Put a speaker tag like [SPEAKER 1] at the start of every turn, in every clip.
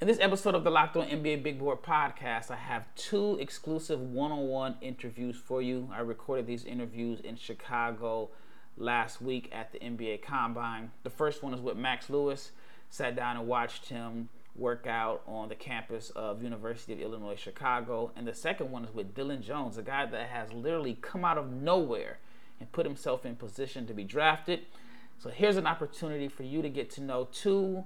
[SPEAKER 1] In this episode of the Locked On NBA Big Board podcast, I have two exclusive one on one interviews for you. I recorded these interviews in Chicago last week at the NBA Combine. The first one is with Max Lewis. Sat down and watched him work out on the campus of University of Illinois Chicago. And the second one is with Dillon Jones, a guy that has literally come out of nowhere and put himself in position to be drafted. So here's an opportunity for you to get to know two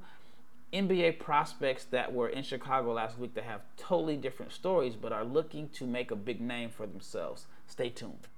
[SPEAKER 1] NBA prospects that were in Chicago last week that have totally different stories but are looking to make a big name for themselves. Stay tuned.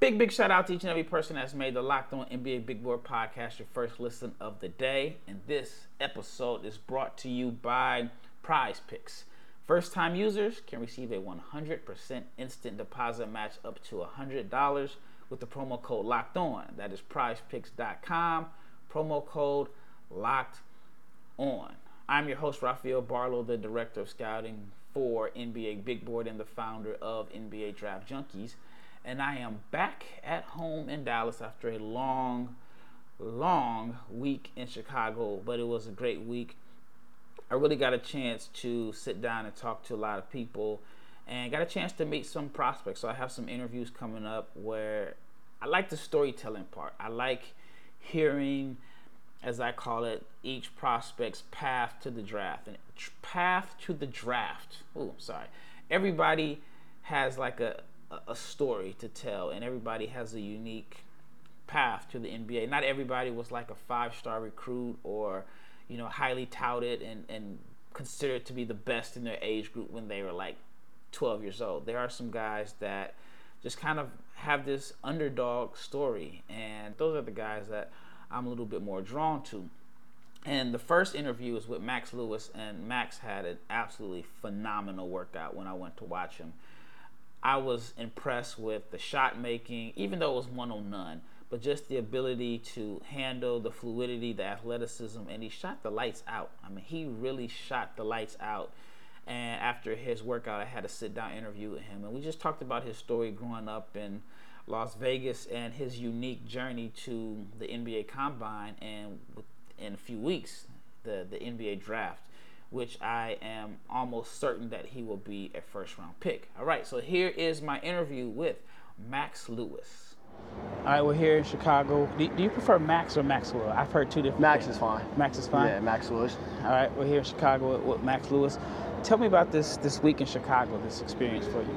[SPEAKER 1] Big, big shout out to each and every person that's made the Locked On NBA Big Board podcast your first listen of the day. And this episode is brought to you by Prize Picks. First time users can receive a 100% instant deposit match up to $100 with the promo code Locked On. That is prizepicks.com, promo code Locked On. I'm your host, Rafael Barlowe, the Director of Scouting for NBA Big Board and the founder of NBA Draft Junkies and I am back at home in Dallas after a long, long week in Chicago, but it was a great week. I really got a chance to sit down and talk to a lot of people and got a chance to meet some prospects. So I have some interviews coming up where I like the storytelling part. I like hearing, as I call it, each prospect's path to the draft. And path to the draft. Oh, sorry. Everybody has like a, a story to tell, and everybody has a unique path to the NBA. Not everybody was like a five star recruit or, you know, highly touted and, and considered to be the best in their age group when they were like 12 years old. There are some guys that just kind of have this underdog story, and those are the guys that I'm a little bit more drawn to. And the first interview was with Max Lewis, and Max had an absolutely phenomenal workout when I went to watch him. I was impressed with the shot making, even though it was one on none, but just the ability to handle the fluidity, the athleticism, and he shot the lights out. I mean, he really shot the lights out. And after his workout, I had a sit down interview with him, and we just talked about his story growing up in Las Vegas and his unique journey to the NBA Combine, and in a few weeks, the the NBA Draft which I am almost certain that he will be a first round pick. All right, so here is my interview with Max Lewis. All right, we're here in Chicago. Do, do you prefer Max or Maxwell? I've heard two different.
[SPEAKER 2] Max
[SPEAKER 1] things.
[SPEAKER 2] is fine.
[SPEAKER 1] Max is fine.
[SPEAKER 2] Yeah, Max Lewis.
[SPEAKER 1] All right, we're here in Chicago with, with Max Lewis. Tell me about this this week in Chicago. This experience for you.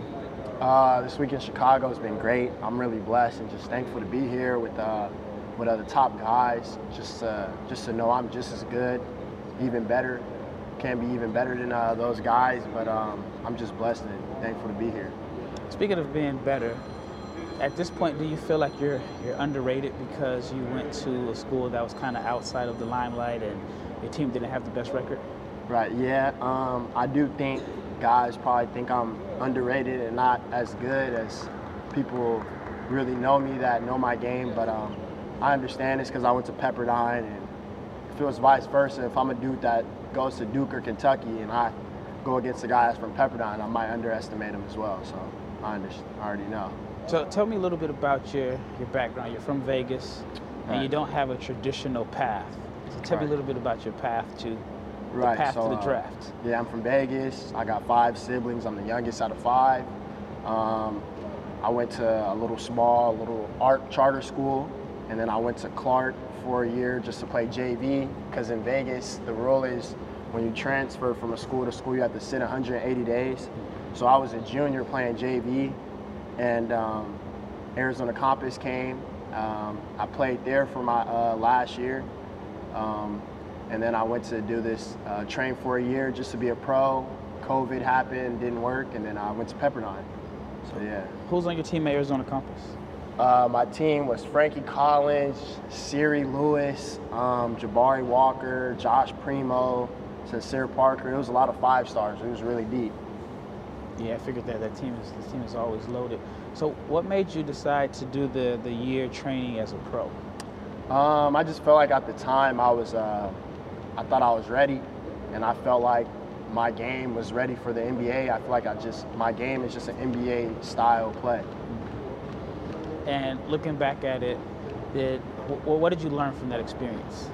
[SPEAKER 2] Uh, this week in Chicago has been great. I'm really blessed and just thankful to be here with uh, with other top guys. Just uh, just to know I'm just as good, even better can be even better than uh, those guys, but um, I'm just blessed and thankful to be here.
[SPEAKER 1] Speaking of being better, at this point, do you feel like you're you're underrated because you went to a school that was kind of outside of the limelight and your team didn't have the best record?
[SPEAKER 2] Right. Yeah. Um, I do think guys probably think I'm underrated and not as good as people really know me that know my game, but um, I understand this because I went to Pepperdine, and if it was vice versa, if I'm a dude that goes to Duke or Kentucky and I go against the guys from Pepperdine, I might underestimate them as well. So I, understand, I already know.
[SPEAKER 1] So tell me a little bit about your, your background. You're from Vegas, right. and you don't have a traditional path. So tell right. me a little bit about your path to
[SPEAKER 2] right.
[SPEAKER 1] path
[SPEAKER 2] so,
[SPEAKER 1] to the draft.
[SPEAKER 2] Uh, yeah, I'm from Vegas. I got five siblings. I'm the youngest out of five. Um, I went to a little small, little art charter school, and then I went to Clark for a year just to play JV because in Vegas the rule is when you transfer from a school to school you have to sit 180 days. So I was a junior playing JV, and um, Arizona Compass came. Um, I played there for my uh, last year, um, and then I went to do this uh, train for a year just to be a pro. COVID happened, didn't work, and then I went to Pepperdine. So yeah.
[SPEAKER 1] Who's on your team at Arizona Compass?
[SPEAKER 2] Uh, my team was Frankie Collins, Siri Lewis, um, Jabari Walker, Josh Primo, Sincere Parker. It was a lot of five stars. It was really deep.
[SPEAKER 1] Yeah, I figured that that team is the team is always loaded. So, what made you decide to do the the year training as a pro?
[SPEAKER 2] Um, I just felt like at the time I was, uh, I thought I was ready, and I felt like my game was ready for the NBA. I feel like I just my game is just an NBA style play.
[SPEAKER 1] And looking back at it, did what did you learn from that experience?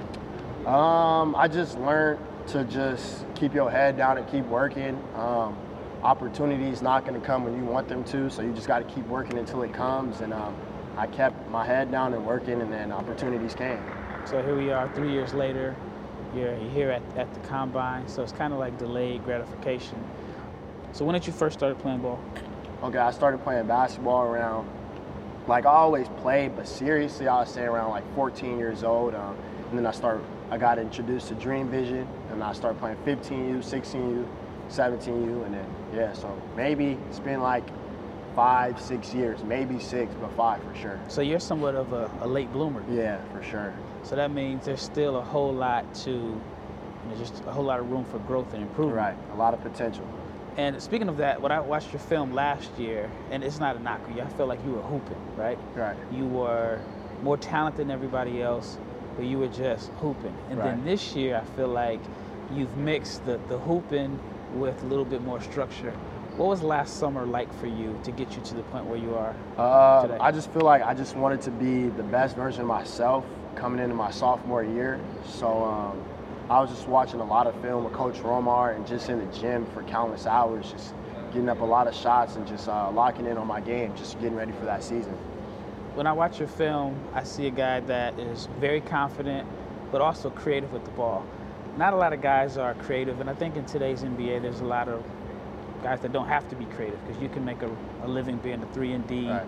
[SPEAKER 2] Um, I just learned to just keep your head down and keep working. Um, opportunities not going to come when you want them to, so you just got to keep working until it comes. And um, I kept my head down and working, and then opportunities came.
[SPEAKER 1] So here we are, three years later. You're here at, at the combine, so it's kind of like delayed gratification. So when did you first start playing ball?
[SPEAKER 2] Okay, I started playing basketball around, like I always played, but seriously, I was say around like 14 years old. Um, and then I started, I got introduced to Dream Vision, and I started playing 15U, 16U, 17U, and then yeah, so maybe it's been like five, six years, maybe six, but five for sure.
[SPEAKER 1] So you're somewhat of a, a late bloomer.
[SPEAKER 2] Yeah, for sure.
[SPEAKER 1] So that means there's still a whole lot to, you know, just a whole lot of room for growth and improvement.
[SPEAKER 2] Right, a lot of potential.
[SPEAKER 1] And speaking of that, when I watched your film last year, and it's not a knock on you, I felt like you were hooping, right?
[SPEAKER 2] Right.
[SPEAKER 1] You were more talented than everybody else, but you were just hooping. And
[SPEAKER 2] Right.
[SPEAKER 1] then this year, I feel like you've mixed the, the hooping with a little bit more structure. What was last summer like for you to get you to the point where you are
[SPEAKER 2] Uh,
[SPEAKER 1] today?
[SPEAKER 2] I just feel like I just wanted to be the best version of myself coming into my sophomore year. So um, I was just watching a lot of film with Coach Romar and just in the gym for countless hours, just getting up a lot of shots and just uh, locking in on my game, just getting ready for that season.
[SPEAKER 1] when I watch your film, I see a guy that is very confident, but also creative with the ball. Not a lot of guys are creative, and I think in today's NBA, there's a lot of guys that don't have to be creative because you can make a, a living being a three and D
[SPEAKER 2] Right.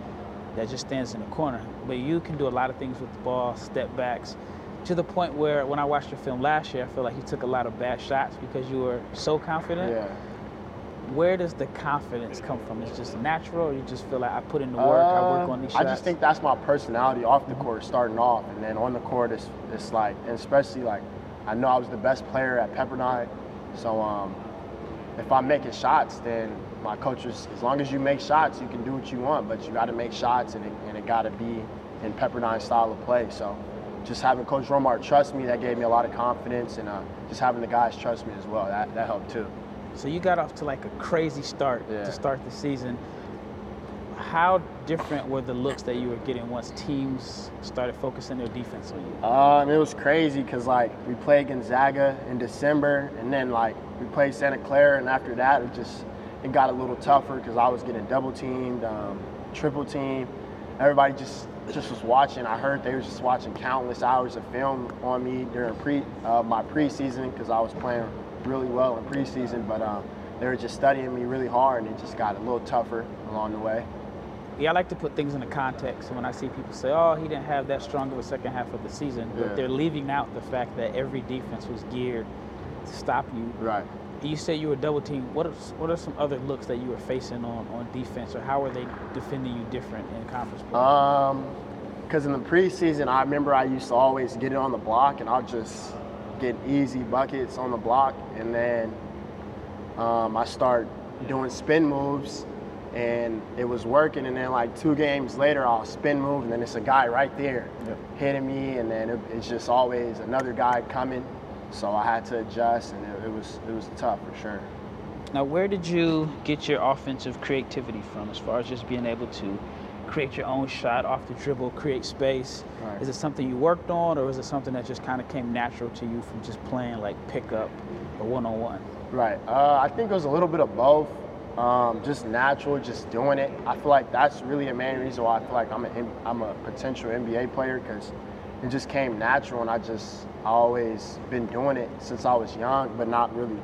[SPEAKER 1] that just stands in the corner. But you can do a lot of things with the ball, step backs, to the point where when I watched your film last year, I feel like you took a lot of bad shots because you were so confident.
[SPEAKER 2] Yeah.
[SPEAKER 1] Where does the confidence come from? It's just natural, or you just feel like I put in the work, I work
[SPEAKER 2] Uh,
[SPEAKER 1] on these shots?
[SPEAKER 2] I just think that's my personality off the court, starting off, and then on the court, it's, it's like, and especially like, I know I was the best player at Pepperdine, so um, if I'm making shots, then my coach is, as long as you make shots, you can do what you want, but you got to make shots, and it, and it got to be in Pepperdine style of play. So, just having Coach Romar trust me, that gave me a lot of confidence, and uh, just having the guys trust me as well, that, that helped too.
[SPEAKER 1] So you got off to like a crazy start
[SPEAKER 2] Yeah.
[SPEAKER 1] to start the season. How different were the looks that you were getting once teams started focusing their defense on you?
[SPEAKER 2] Um, it was crazy because like we played Gonzaga in December, and then like we played Santa Clara, and after that it just it got a little tougher because I was getting double teamed, um, triple teamed. Everybody just just was watching. I heard they were just watching countless hours of film on me during pre uh, my preseason because I was playing really well in preseason, but um, they were just studying me really hard, and it just got a little tougher along the way.
[SPEAKER 1] Yeah, I like to put things into context. When I see people say, "Oh, he didn't have that strong of a second half of the season,"
[SPEAKER 2] Yeah.
[SPEAKER 1] but they're leaving out the fact that every defense was geared to stop you.
[SPEAKER 2] Right.
[SPEAKER 1] You say you were double teamed. What are what are some other looks that you were facing on on defense, or how are they defending you different in conference play?
[SPEAKER 2] Um, because in the preseason, I remember I used to always get it on the block, and I'll just get easy buckets on the block, and then um, I start doing spin moves, and it was working. And then like two games later, I'll spin move, and then it's a guy right there
[SPEAKER 1] Yep.
[SPEAKER 2] hitting me, and then it, it's just always another guy coming. So I had to adjust, and it, it was it was tough for sure.
[SPEAKER 1] Now, where did you get your offensive creativity from as far as just being able to create your own shot off the dribble, create space?
[SPEAKER 2] Right.
[SPEAKER 1] Is it something you worked on, or is it something that just kind of came natural to you from just playing like pickup or one on one?
[SPEAKER 2] Right. Uh, I think it was a little bit of both. Um, just natural, just doing it. I feel like that's really a main reason why I feel like I'm a, I'm a potential NBA player because it just came natural and I just I always been doing it since I was young, but not really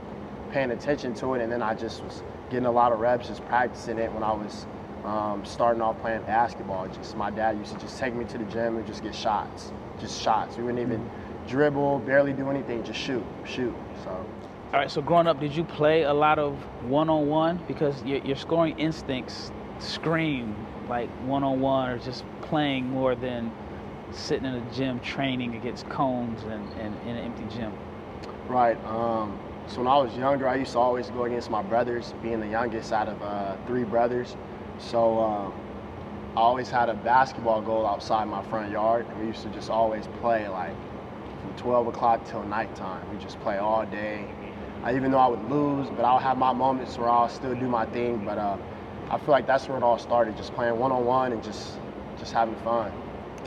[SPEAKER 2] paying attention to it. And then I just was getting a lot of reps, just practicing it when I was um, starting off playing basketball. Just my dad used to just take me to the gym and just get shots, just shots. We wouldn't even dribble, barely do anything, just shoot, shoot. So.
[SPEAKER 1] All right, so growing up, did you play a lot of one on one? Because your, your scoring instincts scream like one on one or just playing more than sitting in a gym training against cones and, and in an empty gym.
[SPEAKER 2] Right. Um, so when I was younger, I used to always go against my brothers, being the youngest out of uh, three brothers. So um, I always had a basketball goal outside my front yard, and we used to just always play like from 12 o'clock till nighttime. We just play all day. Uh, even though I would lose, but I'll have my moments where I'll still do my thing. But uh, I feel like that's where it all started, just playing one on one and just just having fun.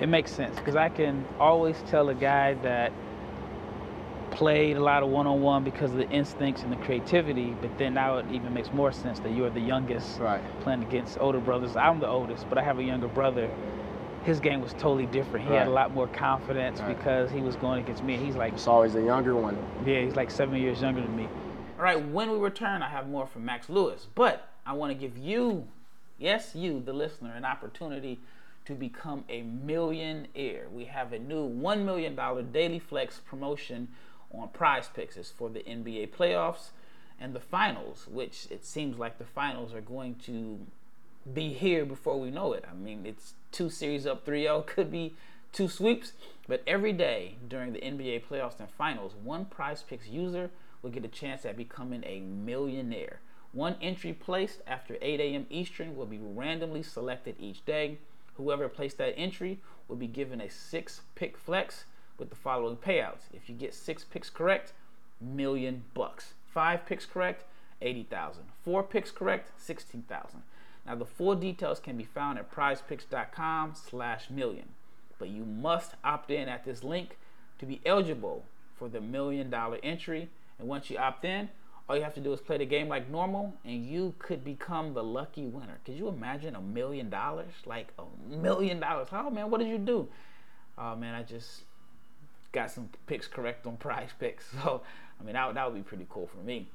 [SPEAKER 1] It makes sense because I can always tell a guy that played a lot of one-on-one because of the instincts and the creativity but then now it even makes more sense that you're the youngest
[SPEAKER 2] right.
[SPEAKER 1] playing against older brothers i'm the oldest but i have a younger brother his game was totally different he
[SPEAKER 2] right.
[SPEAKER 1] had a lot more confidence
[SPEAKER 2] right.
[SPEAKER 1] because he was going against me he's like
[SPEAKER 2] it's always the younger one
[SPEAKER 1] yeah he's like seven years younger than me all right when we return i have more from max lewis but i want to give you yes you the listener an opportunity to become a millionaire. We have a new $1 million daily flex promotion on prize picks. It's for the NBA playoffs and the finals, which it seems like the finals are going to be here before we know it. I mean, it's two series up 3 0, could be two sweeps, but every day during the NBA playoffs and finals, one prize picks user will get a chance at becoming a millionaire. One entry placed after 8 a.m. Eastern will be randomly selected each day. Whoever placed that entry will be given a six pick flex with the following payouts. If you get six picks correct, million bucks. Five picks correct, 80,000. Four picks correct, 16,000. Now the full details can be found at prizepicks.com slash million. But you must opt in at this link to be eligible for the million dollar entry. And once you opt in, all you have to do is play the game like normal, and you could become the lucky winner. Could you imagine a million dollars? Like a million dollars. Oh man, what did you do? Oh man, I just got some picks correct on prize picks. So, I mean, that, that would be pretty cool for me.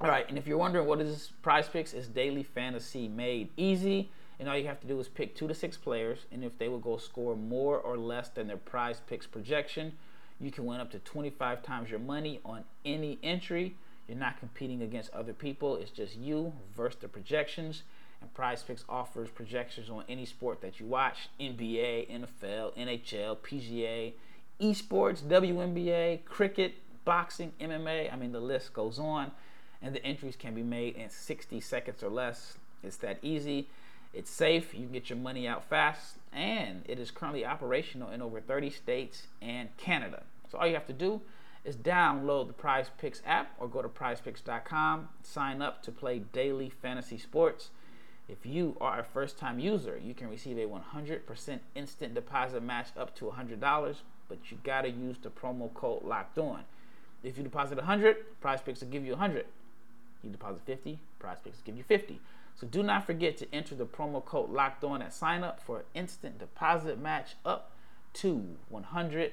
[SPEAKER 1] All right, and if you're wondering what is prize picks, it's daily fantasy made easy. And all you have to do is pick two to six players, and if they will go score more or less than their prize picks projection, you can win up to 25 times your money on any entry. You're not competing against other people. It's just you versus the projections. And Prize Picks offers projections on any sport that you watch NBA, NFL, NHL, PGA, esports, WNBA, cricket, boxing, MMA. I mean, the list goes on. And the entries can be made in 60 seconds or less. It's that easy. It's safe. You can get your money out fast. And it is currently operational in over 30 states and Canada. So all you have to do is download the Prize Picks app or go to prizepicks.com, sign up to play daily fantasy sports. If you are a first time user, you can receive a 100% instant deposit match up to $100, but you got to use the promo code locked on. If you deposit 100, Prize Picks will give you 100. You deposit 50, Prize Picks give you 50. So do not forget to enter the promo code locked on at sign up for an instant deposit match up to $100.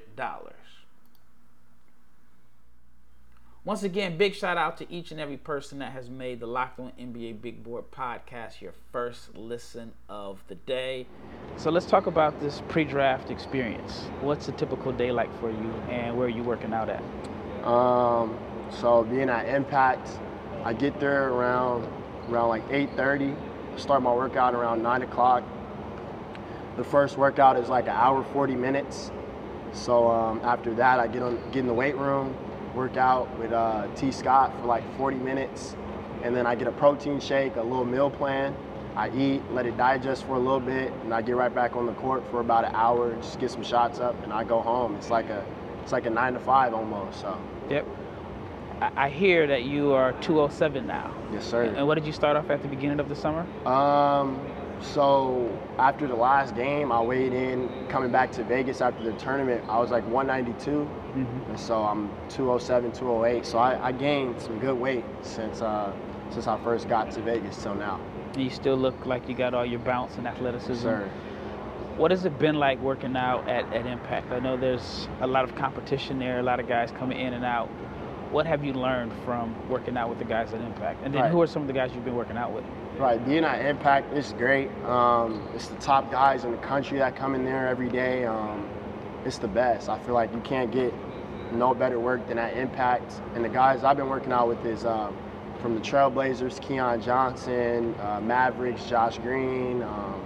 [SPEAKER 1] Once again, big shout out to each and every person that has made the Locked On NBA Big Board podcast your first listen of the day. So let's talk about this pre-draft experience. What's a typical day like for you, and where are you working out at?
[SPEAKER 2] Um, so being at Impact, I get there around around like 8:30. Start my workout around 9 o'clock. The first workout is like an hour 40 minutes. So um, after that, I get on get in the weight room work out with uh, T. Scott for like 40 minutes, and then I get a protein shake, a little meal plan. I eat, let it digest for a little bit, and I get right back on the court for about an hour, just get some shots up, and I go home. It's like a, it's like a nine to five almost. So.
[SPEAKER 1] Yep. I hear that you are 207 now.
[SPEAKER 2] Yes, sir.
[SPEAKER 1] And what did you start off at the beginning of the summer?
[SPEAKER 2] Um, so after the last game, I weighed in coming back to Vegas after the tournament. I was like 192, mm-hmm. and so I'm 207, 208. So I, I gained some good weight since uh, since I first got to Vegas till now.
[SPEAKER 1] And you still look like you got all your bounce and athleticism.
[SPEAKER 2] Yes, sir.
[SPEAKER 1] What has it been like working out at, at Impact? I know there's a lot of competition there, a lot of guys coming in and out. What have you learned from working out with the guys at Impact? And then right. who are some of the guys you've been working out with?
[SPEAKER 2] Right, being at Impact is great. Um, it's the top guys in the country that come in there every day. Um, it's the best. I feel like you can't get no better work than at Impact. And the guys I've been working out with is um, from the Trailblazers, Keon Johnson, uh, Mavericks, Josh Green, um,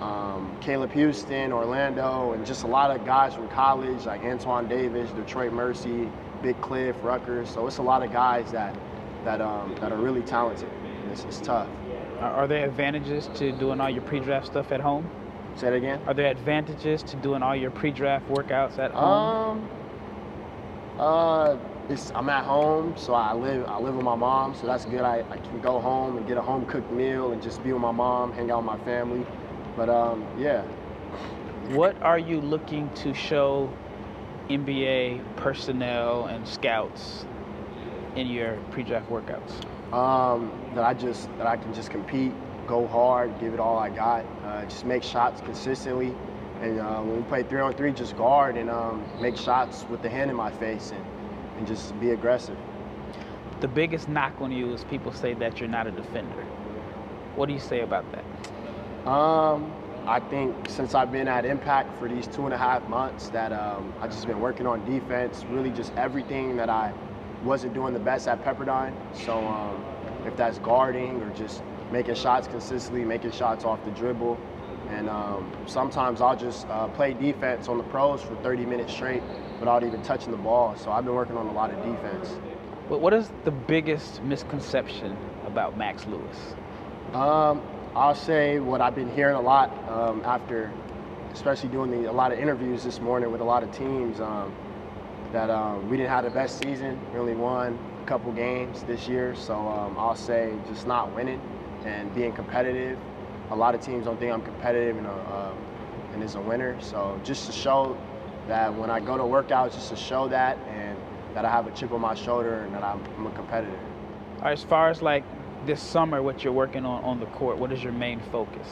[SPEAKER 2] um, Caleb Houstan, Orlando, and just a lot of guys from college like Antoine Davis, Detroit Mercy, Big Cliff, Rutgers. So it's a lot of guys that that um, that are really talented. It's, it's tough.
[SPEAKER 1] Are there advantages to doing all your pre-draft stuff at home?
[SPEAKER 2] Say it again.
[SPEAKER 1] Are there advantages to doing all your pre-draft workouts at home?
[SPEAKER 2] Um. Uh, it's I'm at home, so I live I live with my mom, so that's good. I, I can go home and get a home cooked meal and just be with my mom, hang out with my family. But um, yeah.
[SPEAKER 1] What are you looking to show NBA personnel and scouts in your pre-draft workouts?
[SPEAKER 2] Um, that I just that I can just compete, go hard, give it all I got, uh, just make shots consistently, and uh, when we play three on three, just guard and um, make shots with the hand in my face and, and just be aggressive.
[SPEAKER 1] The biggest knock on you is people say that you're not a defender. What do you say about that?
[SPEAKER 2] Um, I think since I've been at Impact for these two and a half months, that um, I've just been working on defense, really just everything that I wasn't doing the best at Pepperdine. So um, if that's guarding or just making shots consistently, making shots off the dribble, and um, sometimes I'll just uh, play defense on the pros for 30 minutes straight without even touching the ball. So I've been working on a lot of defense.
[SPEAKER 1] But what is the biggest misconception about Max Lewis?
[SPEAKER 2] Um, I'll say what I've been hearing a lot um, after, especially doing the, a lot of interviews this morning with a lot of teams, um, that um, we didn't have the best season. We only won a couple games this year. So um, I'll say just not winning and being competitive a lot of teams don't think I'm competitive and, uh, um, and is a winner. So just to show that when I go to workouts, just to show that and that I have a chip on my shoulder and that I'm, I'm a competitor.
[SPEAKER 1] As far as like this summer, what you're working on on the court, what is your main focus?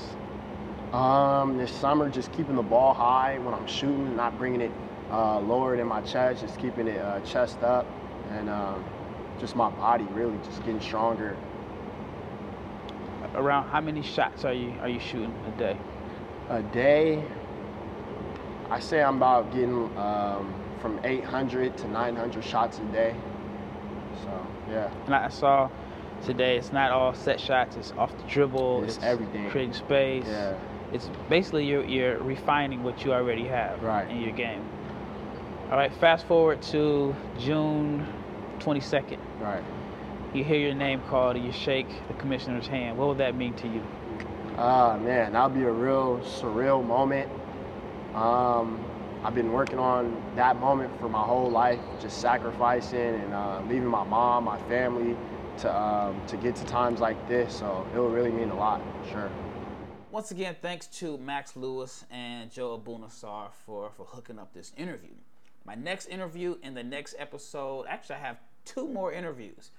[SPEAKER 2] Um, this summer, just keeping the ball high when I'm shooting, not bringing it uh, lower than my chest, just keeping it uh, chest up, and um, just my body really just getting stronger
[SPEAKER 1] around how many shots are you are you shooting a day?
[SPEAKER 2] A day, I say I'm about getting um, from 800 to 900 shots a day. So yeah.
[SPEAKER 1] And I saw today it's not all set shots. It's off the dribble.
[SPEAKER 2] It's, it's everything.
[SPEAKER 1] Creating space.
[SPEAKER 2] Yeah.
[SPEAKER 1] It's basically you're you're refining what you already have
[SPEAKER 2] right.
[SPEAKER 1] in your game. All right. Fast forward to June 22nd.
[SPEAKER 2] Right
[SPEAKER 1] you hear your name called and you shake the commissioner's hand, what would that mean to you?
[SPEAKER 2] Ah, uh, man, that would be a real surreal moment. Um, I've been working on that moment for my whole life, just sacrificing and uh, leaving my mom, my family, to um, to get to times like this. So it would really mean a lot, sure.
[SPEAKER 1] Once again, thanks to Max Lewis and Joe Abunassar for for hooking up this interview. My next interview in the next episode, actually, I have two more interviews.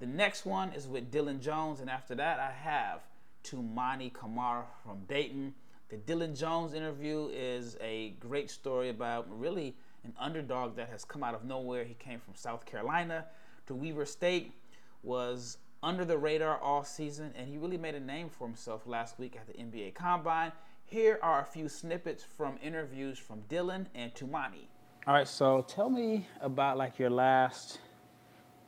[SPEAKER 1] The next one is with Dillon Jones, and after that, I have Toumani Camara from Dayton. The Dillon Jones interview is a great story about really an underdog that has come out of nowhere. He came from South Carolina to Weber State, was under the radar all season, and he really made a name for himself last week at the NBA Combine. Here are a few snippets from interviews from Dillon and Toumani. All right, so tell me about like your last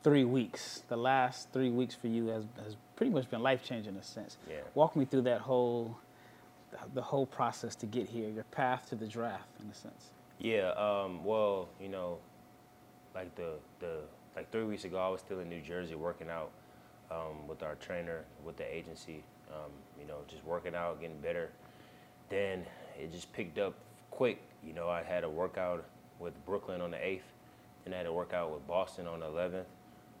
[SPEAKER 1] three weeks. The last three weeks for you has, has pretty much been life changing in a sense.
[SPEAKER 3] Yeah.
[SPEAKER 1] Walk me through that whole the whole process to get here, your path to the draft in a sense.
[SPEAKER 3] Yeah. Um, well, you know, like the the like three weeks ago, I was still in New Jersey working out um, with our trainer, with the agency. Um, you know, just working out, getting better. Then it just picked up quick. You know, I had a workout with Brooklyn on the eighth, then I had a workout with Boston on the eleventh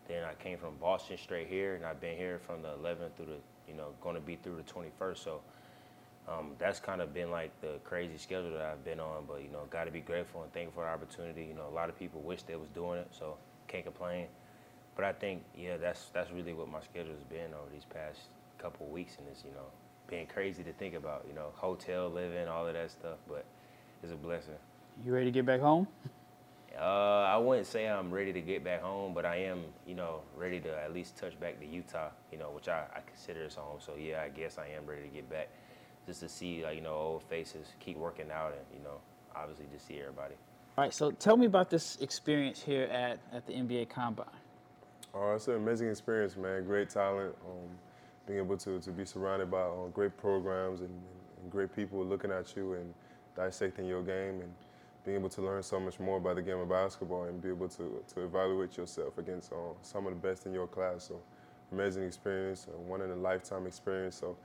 [SPEAKER 3] then I came from Boston straight here, and I've been here from the 11th through the, you know, going to be through the 21st. So um, that's kind of been like the crazy schedule that I've been on. But you know, got to be grateful and thankful for the opportunity. You know, a lot of people wish they was doing it, so can't complain. But I think, yeah, that's that's really what my schedule has been over these past couple weeks, and it's you know being crazy to think about. You know, hotel living, all of that stuff, but it's a blessing.
[SPEAKER 1] You ready to get back home?
[SPEAKER 3] Uh, I wouldn't say I'm ready to get back home, but I am, you know, ready to at least touch back to Utah, you know, which I, I consider as home. So yeah, I guess I am ready to get back, just to see, like, you know, old faces, keep working out, and you know, obviously just see everybody.
[SPEAKER 1] All right, so tell me about this experience here at, at the NBA Combine.
[SPEAKER 4] Oh, it's an amazing experience, man. Great talent. Um, being able to, to be surrounded by uh, great programs and, and, great people looking at you and dissecting your game and being able to learn so much more about the game of basketball and be able to, to evaluate yourself against uh, some of the best in your class. So amazing experience, uh, one in a lifetime experience. So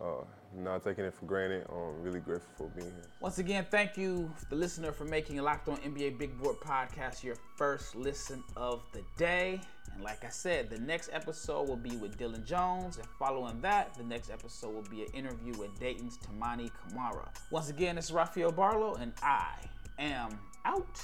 [SPEAKER 4] uh, not taking it for granted. I'm really grateful for being here.
[SPEAKER 1] Once again, thank you, the listener, for making a Locked On NBA Big Board podcast your first listen of the day. And like I said, the next episode will be with Dillon Jones. And following that, the next episode will be an interview with Dayton's Toumani Camara. Once again, it's Rafael Barlowe, and I am out.